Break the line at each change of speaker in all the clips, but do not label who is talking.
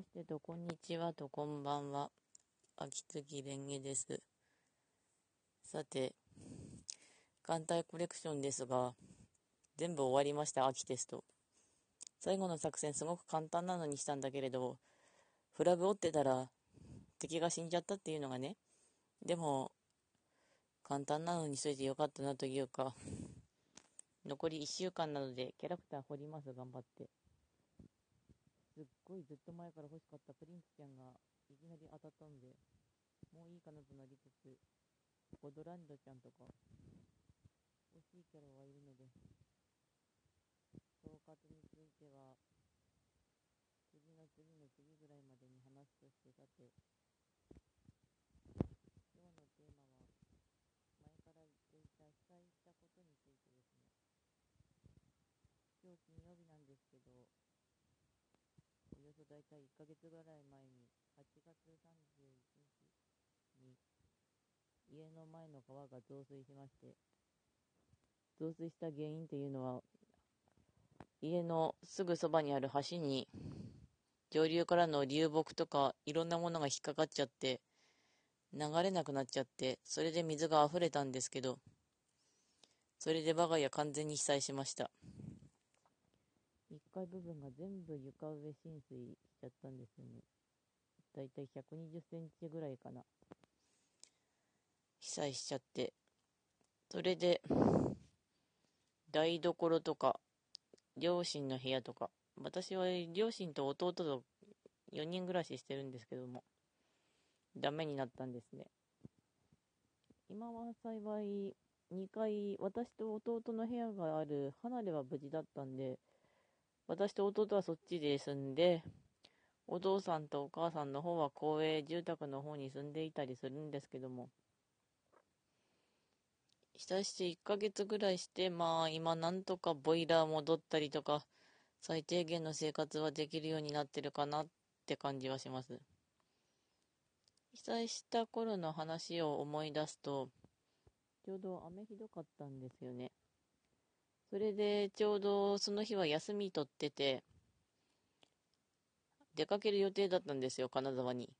ましてと、こんにちはと、こんばんは。秋月蓮華です。さて、艦隊コレクションですが、全部終わりました、秋テスト。最後の作戦すごく簡単なのにしたんだけれど、フラグ折ってたら敵が死んじゃったっていうのがね、でも、簡単なのにしといてよかったなというか、残り1週間なのでキャラクター掘ります、頑張って。すっごいずっと前から欲しかったプリンスちゃんがいきなり当たったんで、もういいかなとなりつつ、ゴドランドちゃんとか、欲しいキャラはいるので、総括については、次の次の次ぐらいまでに話すとして、さて、今日のテーマは、前から言っていた被災したことについてですね。今日金曜日なんですけど、およそ大体1ヶ月ぐらい前に、8月31日に、家の前の川が増水しまして、増水した原因というのは、家のすぐそばにある橋に、上流からの流木とかいろんなものが引っかかっちゃって、流れなくなっちゃって、それで水が溢れたんですけど、それで我が家完全に被災しました。1階部分が全部床上浸水しちゃったんですよね。だいたい120センチぐらいかな。被災しちゃって。それで、台所とか、両親の部屋とか、私は両親と弟と4人暮らししてるんですけども、ダメになったんですね。今は幸い、2階、私と弟の部屋がある離れは無事だったんで、私と弟はそっちで住んで、お父さんとお母さんの方は公営住宅の方に住んでいたりするんですけども、したして1ヶ月ぐらいして、まあ今なんとかボイラー戻ったりとか、最低限の生活はできるようになってるかなって感じはします。被災した頃の話を思い出すと、ちょうど雨ひどかったんですよね。それでちょうどその日は休み取ってて、出かける予定だったんですよ、金沢に。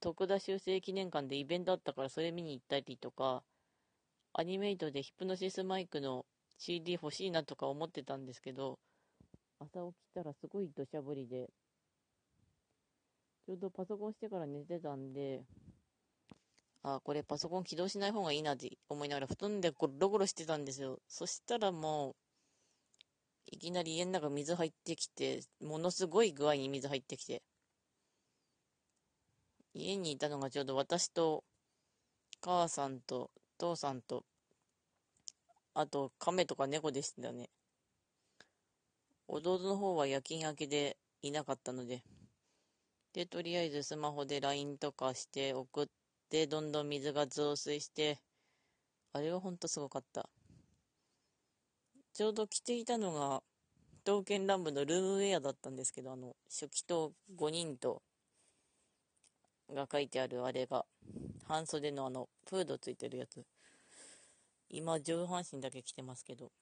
徳田修正記念館でイベントあったからそれ見に行ったりとか、アニメイトでヒプノシスマイクの CD 欲しいなとか思ってたんですけど、朝起きたらすごい土砂降りで、ちょうどパソコンしてから寝てたんで、あ、これパソコン起動しない方がいいなって思いながら布団でゴロゴロしてたんですよ。そしたらもう、いきなり家の中水入ってきて、ものすごい具合に水入ってきて。家にいたのがちょうど私と、母さんと、父さんと、あと、亀とか猫でしたね。弟の方は夜勤明けでいなかったので。で、とりあえずスマホで LINE とかして送っで、どんどん水が増水して、あれはほんとすごかった。ちょうど着ていたのが、刀剣乱舞のルームウェアだったんですけど、あの、初期と5人と、が書いてあるあれが、半袖のあの、フードついてるやつ。今、上半身だけ着てますけど、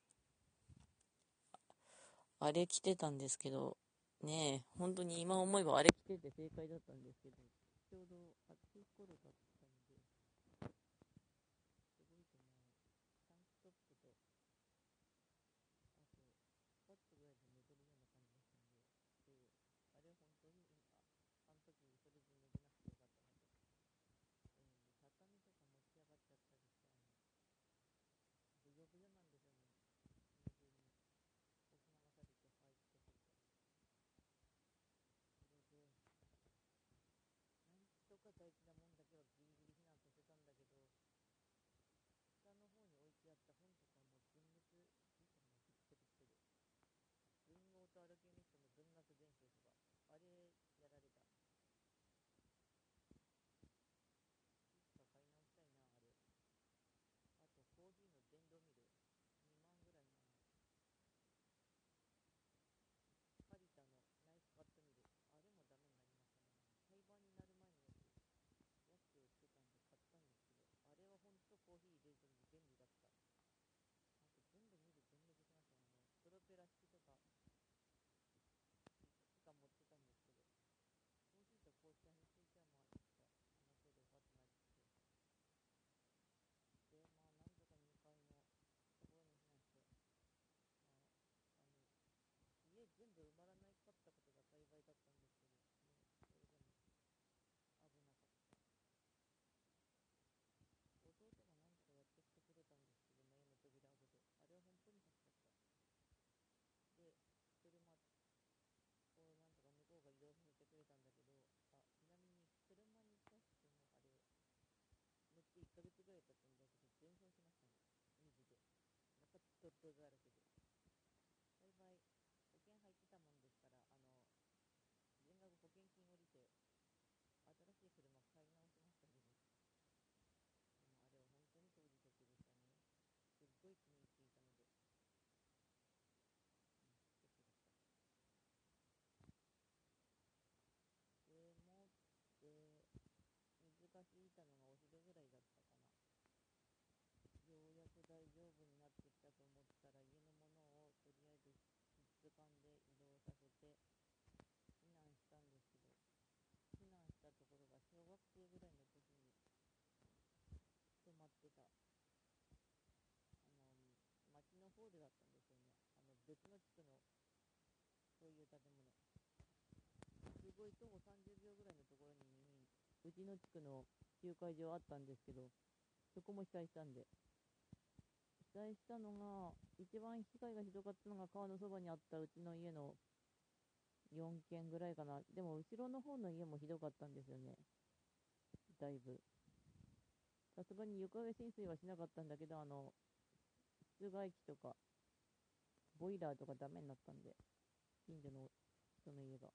あれ着てたんですけど、ねえ、本当に今思えばあれ着てて正解だったんですけど、ちょうど暑い頃だった。たちの逆に全勝しましたね。水で。なかったとがらけで。別の地区の、そういう建物。すごい徒歩30秒ぐらいのところに、うちの地区の集会場あったんですけど、そこも被災したんで。被災したのが、一番被害がひどかったのが川のそばにあったうちの家の4軒ぐらいかな。でも後ろの方の家もひどかったんですよね。だいぶ。さすがに床上浸水はしなかったんだけど、あの、室外機とか、ボイラーとかダメになったんで、近所の人の家が。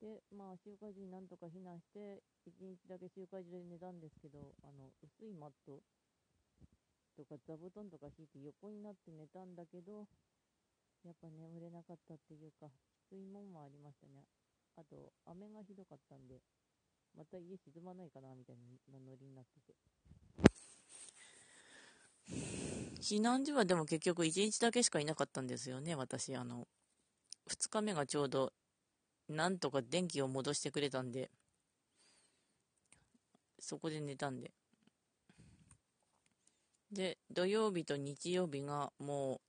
で、まあ、集会所になんとか避難して、一日だけ集会所で寝たんですけど、あの、薄いマットとか座布団とか敷いて横になって寝たんだけど、やっぱ眠れなかったっていうか、きついもんもありましたね。あと、雨がひどかったんで、また家沈まないかな、みたいなノリになってて。避難所はでも結局1日だけしかいなかったんですよね、私。あの、2日目がちょうど、なんとか電気を戻してくれたんで、そこで寝たんで。で、土曜日と日曜日がもう、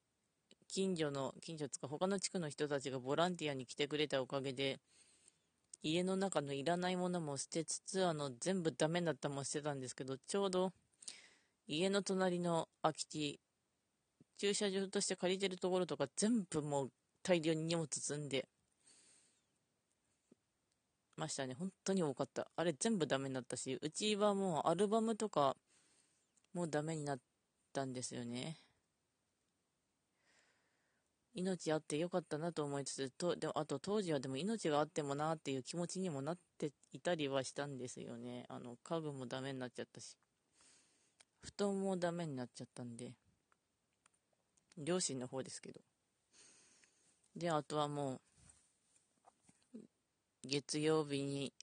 近所の、近所つか他の地区の人たちがボランティアに来てくれたおかげで、家の中のいらないものも捨てつつ、あの、全部ダメになったも捨てたんですけど、ちょうど、家の隣の空き地、駐車場として借りてるところとか全部もう大量に荷物積んでましたね。本当に多かった。あれ全部ダメになったし、うちはもうアルバムとかもうダメになったんですよね。命あってよかったなと思いつつ、とであと当時はでも命があってもなっていう気持ちにもなっていたりはしたんですよね。あの、家具もダメになっちゃったし。布団もダメになっちゃったんで、両親の方ですけど。で、あとはもう、月曜日に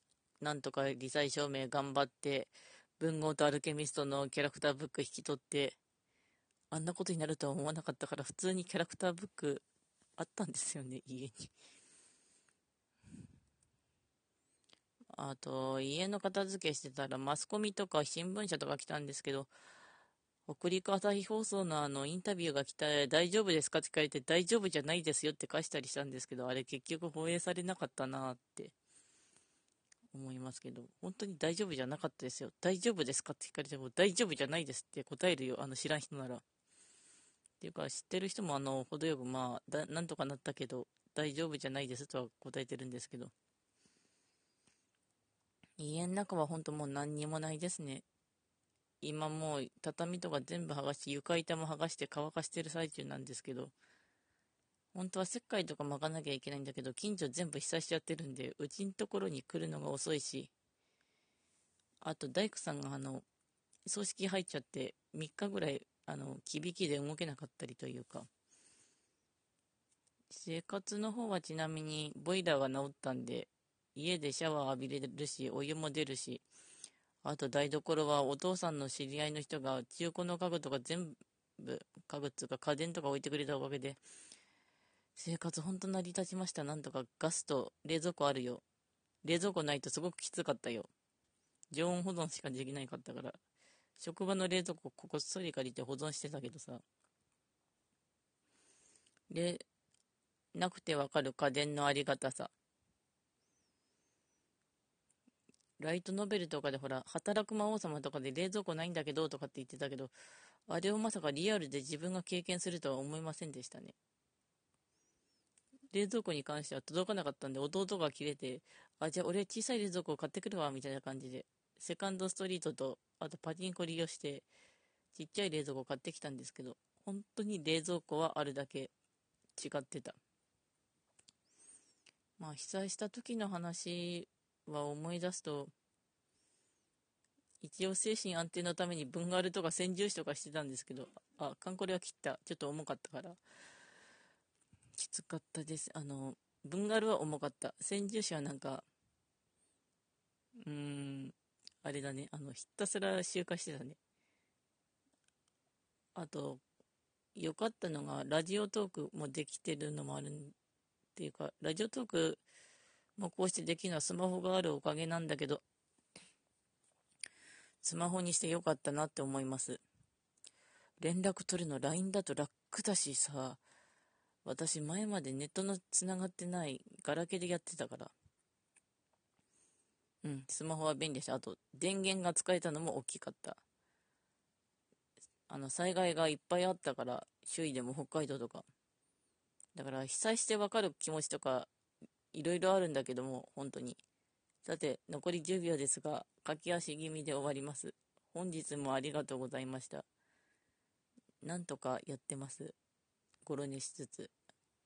なんとか理災証明頑張って、文豪とアルケミストのキャラクターブック引き取って、あんなことになるとは思わなかったから、普通にキャラクターブックあったんですよね、家に。あと、家の片付けしてたら、マスコミとか新聞社とか来たんですけど、北陸朝日放送のあのインタビューが来た大丈夫ですかって聞かれて、大丈夫じゃないですよって返したりしたんですけど、あれ結局放映されなかったなって思いますけど、本当に大丈夫じゃなかったですよ。大丈夫ですかって聞かれても、大丈夫じゃないですって答えるよ、あの知らん人なら。っていうか、知ってる人もあの、程よくまあ、だなんとかなったけど、大丈夫じゃないですとは答えてるんですけど。家の中は本当もう何にもないですね。今もう畳とか全部剥がして床板も剥がして乾かしてる最中なんですけど、本当は石灰とか巻かなきゃいけないんだけど、近所全部被災しちゃってるんで、うちのところに来るのが遅いし、あと大工さんがあの、葬式入っちゃって3日ぐらい、あの、きびきで動けなかったりというか、生活の方はちなみにボイラーが治ったんで、家でシャワー浴びれるし、お湯も出るし、あと台所はお父さんの知り合いの人が中古の家具とか全部、家具っていうか家電とか置いてくれたおかげで、生活ほんと成り立ちました。なんとかガスと冷蔵庫あるよ。冷蔵庫ないとすごくきつかったよ。常温保存しかできないかったから。職場の冷蔵庫ここっそり借りて保存してたけどさ。で、なくてわかる家電のありがたさ。ライトノベルとかでほら、働く魔王様とかで冷蔵庫ないんだけどとかって言ってたけど、あれをまさかリアルで自分が経験するとは思いませんでしたね。冷蔵庫に関しては届かなかったんで、弟が切れて、あ、じゃあ俺小さい冷蔵庫を買ってくるわ、みたいな感じで、セカンドストリートと、あとパチンコ利用して、ちっちゃい冷蔵庫を買ってきたんですけど、本当に冷蔵庫はあるだけ違ってた。まあ、被災した時の話は思い出すと、一応精神安定のために文ガルとか洗重視とかしてたんですけど、あ、カンコレは切った。ちょっと重かったから。きつかったです。あの、文ガルは重かった。洗重視はなんか、うーん、あれだね。あの、ひたすら集荷してたね。あと、良かったのが、ラジオトークもできてるのもあるっていうか、ラジオトークもこうしてできるのはスマホがあるおかげなんだけど、スマホにしてよかったなって思います。連絡取るの LINE だと楽だしさ、私前までネットのつながってないガラケーでやってたから。うん、スマホは便利だした、あと電源が使えたのも大きかった。あの、災害がいっぱいあったから、周囲でも北海道とか。だから、被災してわかる気持ちとか、いろいろあるんだけども、本当に。さて、残り10秒ですが、駆け足気味で終わります。本日もありがとうございました。なんとかやってます。ごろ寝しつつ。